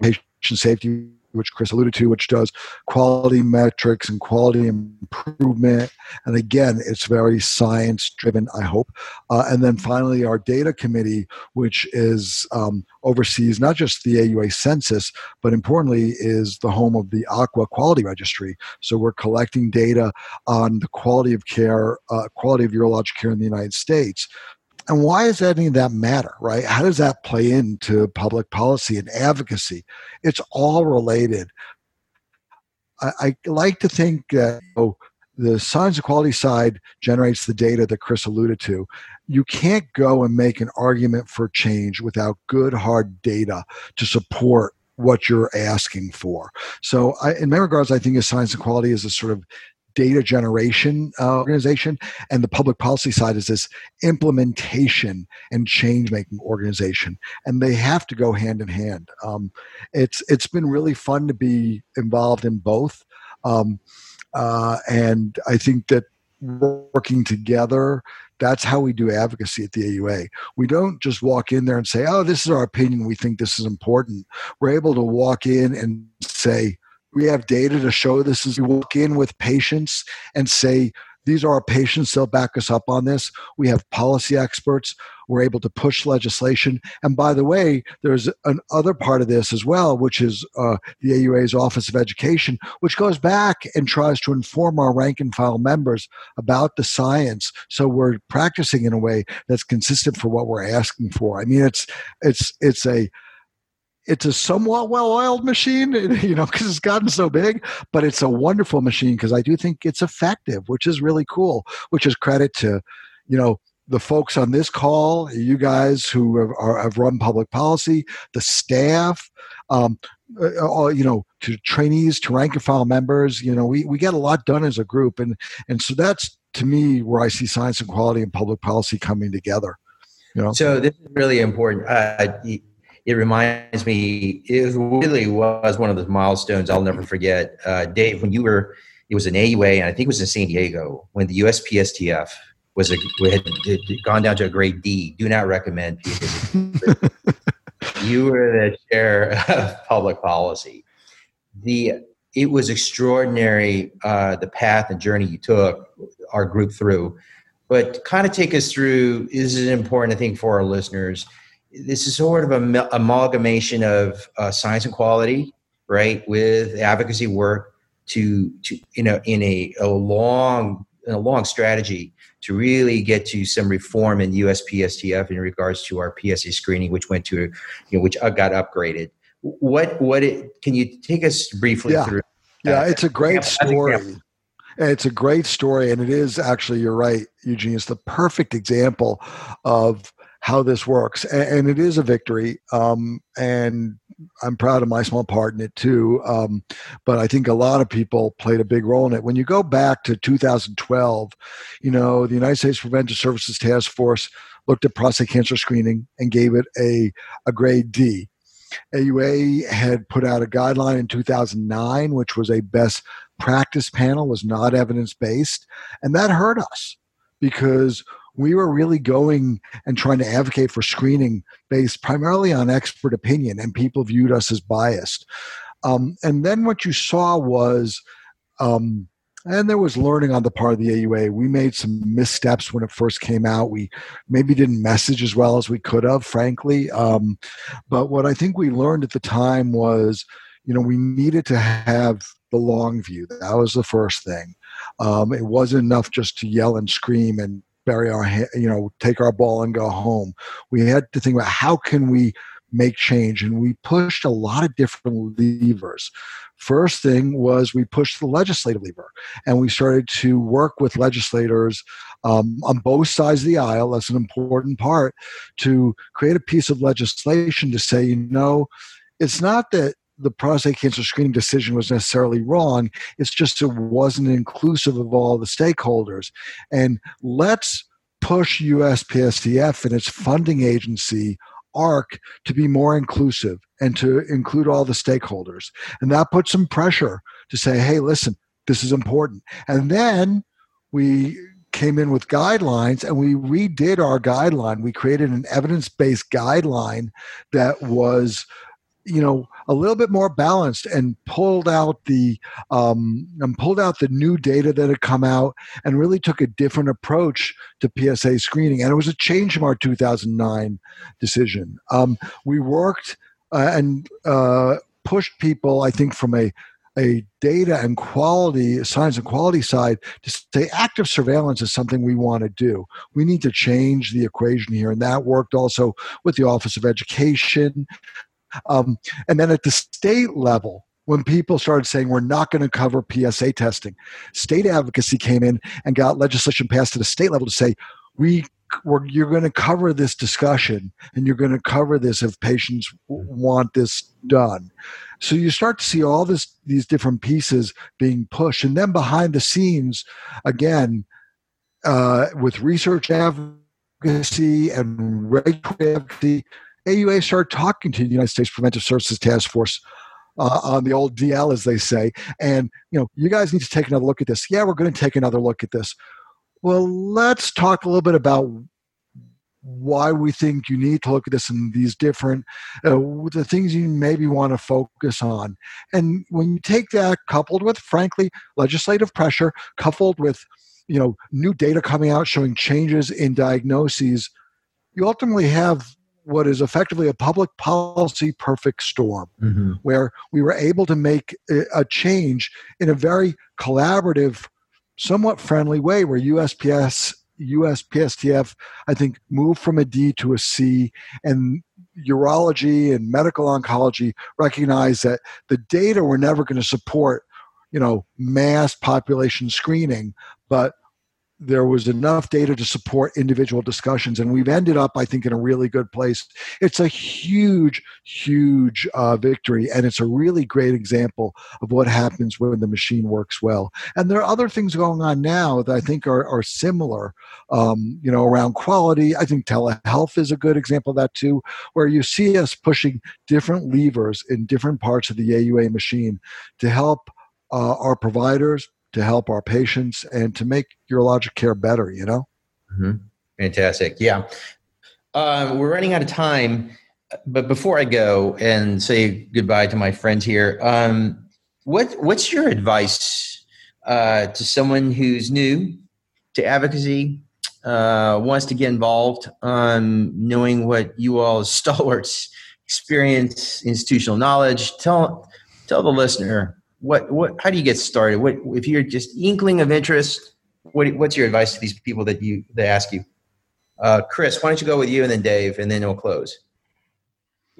patient safety which Chris alluded to, which does quality metrics and quality improvement. And again, it's very science driven, I hope. Uh, and then finally, our data committee, which is um, oversees not just the AUA census, but importantly, is the home of the AQUA Quality Registry. So we're collecting data on the quality of care, uh, quality of urologic care in the United States. And why does any of that matter, right? How does that play into public policy and advocacy? It's all related. I, I like to think that the science and quality side generates the data that Chris alluded to. You can't go and make an argument for change without good, hard data to support what you're asking for. So, I, in many regards, I think of science and quality as a sort of data generation uh, organization, and the public policy side is this implementation and change making organization, and they have to go hand in hand. Um, it's it's been really fun to be involved in both, um, uh, and I think that working together that's how we do advocacy at the AUA. We don't just walk in there and say, oh, this is our opinion. We think this is important. We're able to walk in and say, we have data to show this as we walk in with patients and say these are our patients they'll back us up on this. We have policy experts we're able to push legislation. And by the way there's an other part of this as well which is uh, the aua's office of education which goes back and tries to inform our rank and file members about the science. So we're practicing in a way that's consistent for what we're asking for. I mean it's it's it's a it's a somewhat well-oiled machine, you know, because it's gotten so big. But it's a wonderful machine because I do think it's effective, which is really cool. Which is credit to, you know, the folks on this call, you guys who have, are, have run public policy, the staff, um, uh, all, you know, to trainees, to rank and file members. You know, we we get a lot done as a group, and and so that's to me where I see science and quality and public policy coming together. You know, so this is really important. Uh, it reminds me, it really was one of those milestones I'll never forget. Uh, Dave, when you were, it was an AUA, and I think it was in San Diego, when the USPSTF was a, had, had gone down to a grade D. Do not recommend. you were the chair of public policy. The it was extraordinary uh, the path and journey you took our group through. But kind of take us through. This is important, I think, for our listeners. This is sort of an amalgamation of uh, science and quality, right, with advocacy work to to you know in a, a long a long strategy to really get to some reform in USPSTF in regards to our PSA screening, which went to you know which uh, got upgraded. What what it, can you take us briefly yeah. through? Yeah, uh, it's a great story. And It's a great story, and it is actually. You're right, Eugene. It's the perfect example of how this works, and, and it is a victory. Um, and I'm proud of my small part in it too. Um, but I think a lot of people played a big role in it. When you go back to 2012, you know, the United States Preventive Services Task Force looked at prostate cancer screening and gave it a, a grade D. AUA had put out a guideline in 2009, which was a best practice panel, was not evidence based. And that hurt us because we were really going and trying to advocate for screening based primarily on expert opinion, and people viewed us as biased. Um, and then what you saw was, um, and there was learning on the part of the AUA. We made some missteps when it first came out. We maybe didn't message as well as we could have, frankly. Um, but what I think we learned at the time was, you know, we needed to have the long view. That was the first thing. Um, it wasn't enough just to yell and scream and bury our you know take our ball and go home. We had to think about how can we make change and we pushed a lot of different levers. First thing was we pushed the legislative lever and we started to work with legislators um, on both sides of the aisle that's an important part to create a piece of legislation to say you know it's not that the prostate cancer screening decision was necessarily wrong. It's just it wasn't inclusive of all the stakeholders. And let's push USPSTF and its funding agency, AHRQ to be more inclusive and to include all the stakeholders. And that put some pressure to say, hey, listen, this is important. And then we came in with guidelines and we redid our guideline. We created an evidence based guideline that was you know a little bit more balanced and pulled out the um, and pulled out the new data that had come out and really took a different approach to PSA screening and it was a change from our 2009 decision. Um, we worked uh, and uh, pushed people, I think, from a a data and quality, science and quality side to say active surveillance is something we want to do. We need to change the equation here. And that worked also with the Office of Education. Um, and then at the state level, when people started saying we're not going to cover PSA testing, state advocacy came in and got legislation passed at the state level to say we you're going to cover this discussion and you're going to cover this if patients want this done. So you start to see all this these different pieces being pushed, and then behind the scenes, again, uh, with research advocacy and regulatory advocacy, AUA started talking to the United States Preventive Services Task Force uh, on the old DL, as they say, and you know, you guys need to take another look at this. Yeah, we're going to take another look at this. Well, let's talk a little bit about why we think you need to look at this and these different uh, the things you maybe want to focus on and when you take that coupled with frankly legislative pressure coupled with you know new data coming out showing changes in diagnoses you ultimately have what is effectively a public policy perfect storm, mm-hmm. where we were able to make a change in a very collaborative, somewhat friendly way, where USPS, USPSTF, I think, moved from a D to a C, and urology and medical oncology recognize that the data were never going to support, you know, mass population screening, but there was enough data to support individual discussions and we've ended up i think in a really good place. It's a huge huge uh, victory and it's a really great example of what happens when the machine works well. And there are other things going on now that i think are, are similar um, you know around quality. I think telehealth is a good example of that too where you see us pushing different levers in different parts of the aua machine to help uh, our providers to help our patients and to make urologic care better, you know? Mm-hmm. Fantastic. Yeah. Uh, we're running out of time, but before I go and say goodbye to my friends here, um, what what's your advice uh, to someone who's new to advocacy, uh, wants to get involved, um, knowing what you all stalwarts experience, institutional knowledge? Tell tell the listener what what how do you get started? What if you're just inkling of interest? What, what's your advice to these people that you they ask you? Uh, Chris, why don't you go with you and then Dave, and then we'll close.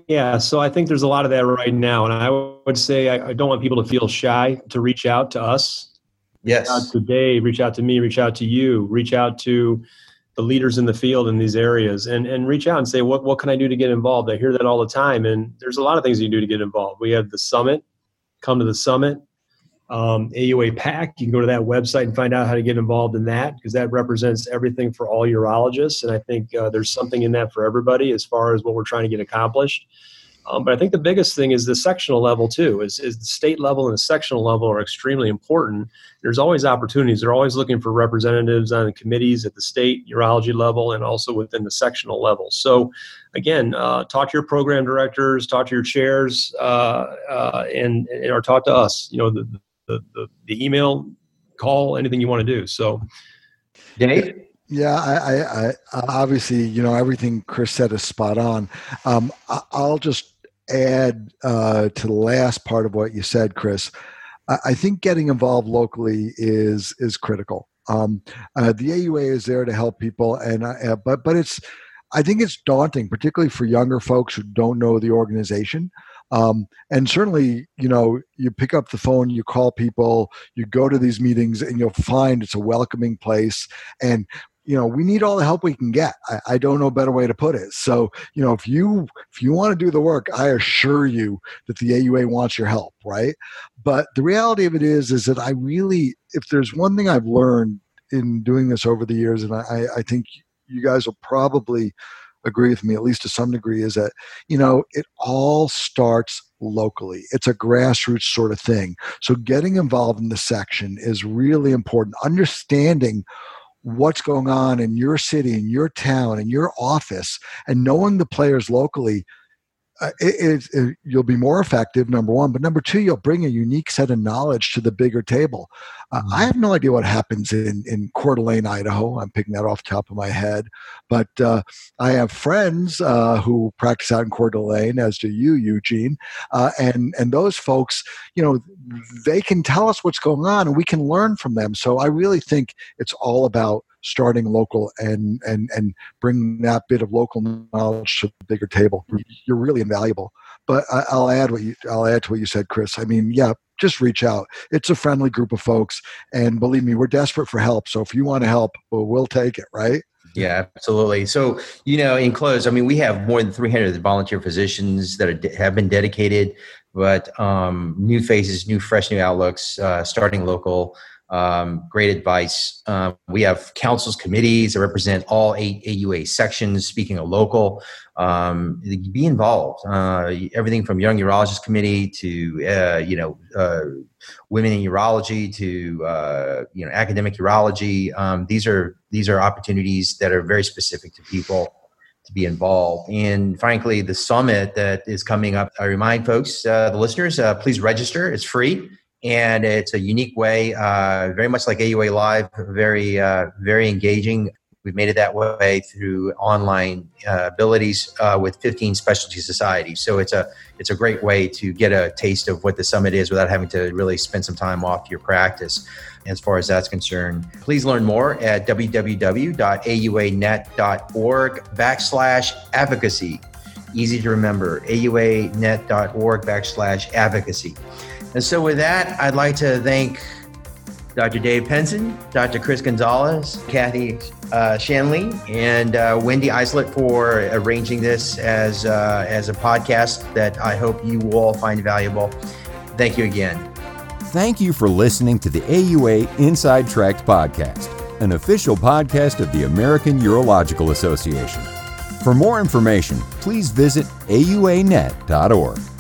Yeah, so I think there's a lot of that right now, and I would say I, I don't want people to feel shy to reach out to us. Yes. Reach out to Dave, reach out to me, reach out to you, reach out to the leaders in the field in these areas, and and reach out and say what what can I do to get involved? I hear that all the time, and there's a lot of things you can do to get involved. We have the summit. Come to the summit um, AUA PAC. You can go to that website and find out how to get involved in that because that represents everything for all urologists. And I think uh, there's something in that for everybody as far as what we're trying to get accomplished. Um, but I think the biggest thing is the sectional level too. Is, is the state level and the sectional level are extremely important. There's always opportunities. They're always looking for representatives on the committees at the state urology level and also within the sectional level. So, again, uh, talk to your program directors, talk to your chairs, uh, uh, and, and, or talk to us. You know, the, the, the, the email, call, anything you want to do. So, Dave? Yeah, I, I, I, obviously, you know, everything Chris said is spot on. Um, I, will just add uh, to the last part of what you said, Chris. I, think getting involved locally is is critical. Um, uh, the AUA is there to help people, and uh, but but it's I think it's daunting, particularly for younger folks who don't know the organization. Um, and certainly, you know, you pick up the phone, you call people, you go to these meetings, and you'll find it's a welcoming place. And you know we need all the help we can get I, I, don't know a better way to put it so you know if you if you want to do the work i assure you that the aua wants your help right but the reality of it is is that i really if there's one thing i've learned in doing this over the years and i i think you guys will probably agree with me, at least to some degree, is that, you know, it all starts locally. It's a grassroots sort of thing. So getting involved in the section is really important. Understanding what's going on in your city, in your town, in your office, and knowing the players locally uh, it, it, you'll be more effective number one. But number two you'll bring a unique set of knowledge to the bigger table uh, mm-hmm. i have no idea what happens in, in Coeur d'Alene idaho i'm picking that off the top of my head but uh, i have friends uh, who practice out in Coeur d'Alene as do you eugene uh, and and those folks you know they can tell us what's going on and we can learn from them so i really think it's all about starting local and and and bring that bit of local knowledge to the bigger table. You're really invaluable. But I, will add what you I'll add to what you said, Chris. I mean, yeah, just reach out. It's a friendly group of folks, and believe me, we're desperate for help. So if you want to help, well, we'll take it. Right. Yeah, absolutely. So, you know, in close, I mean, we have more than 300 volunteer physicians that are, have been dedicated, but um, new faces, new, fresh, new outlooks, uh, starting local um, great advice. Um, we have councils, committees that represent all eight AUA sections. Speaking of local, um, be involved. Uh, everything from Young Urologist Committee to uh, you know uh, women in urology to uh, you know academic urology. Um, these are these are opportunities that are very specific to people to be involved. And frankly, the summit that is coming up, I remind folks, uh, the listeners, uh, please register. It's free and it's a unique way, uh, very much like AUA Live, very uh, very engaging. We've made it that way through online uh, abilities uh, with 15 specialty societies. So it's a it's a great way to get a taste of what the summit is without having to really spend some time off your practice. As far as that's concerned, please learn more at www.auanet.org backslash advocacy. Easy to remember, auanet.org backslash advocacy. And so, with that, I'd like to thank Dr. Dave Penson, Dr. Chris Gonzalez, Kathy uh, Shanley, and uh, Wendy Islett for arranging this as, uh, as a podcast that I hope you all find valuable. Thank you again. Thank you for listening to the AUA Inside Tract podcast, an official podcast of the American Urological Association. For more information, please visit auanet.org.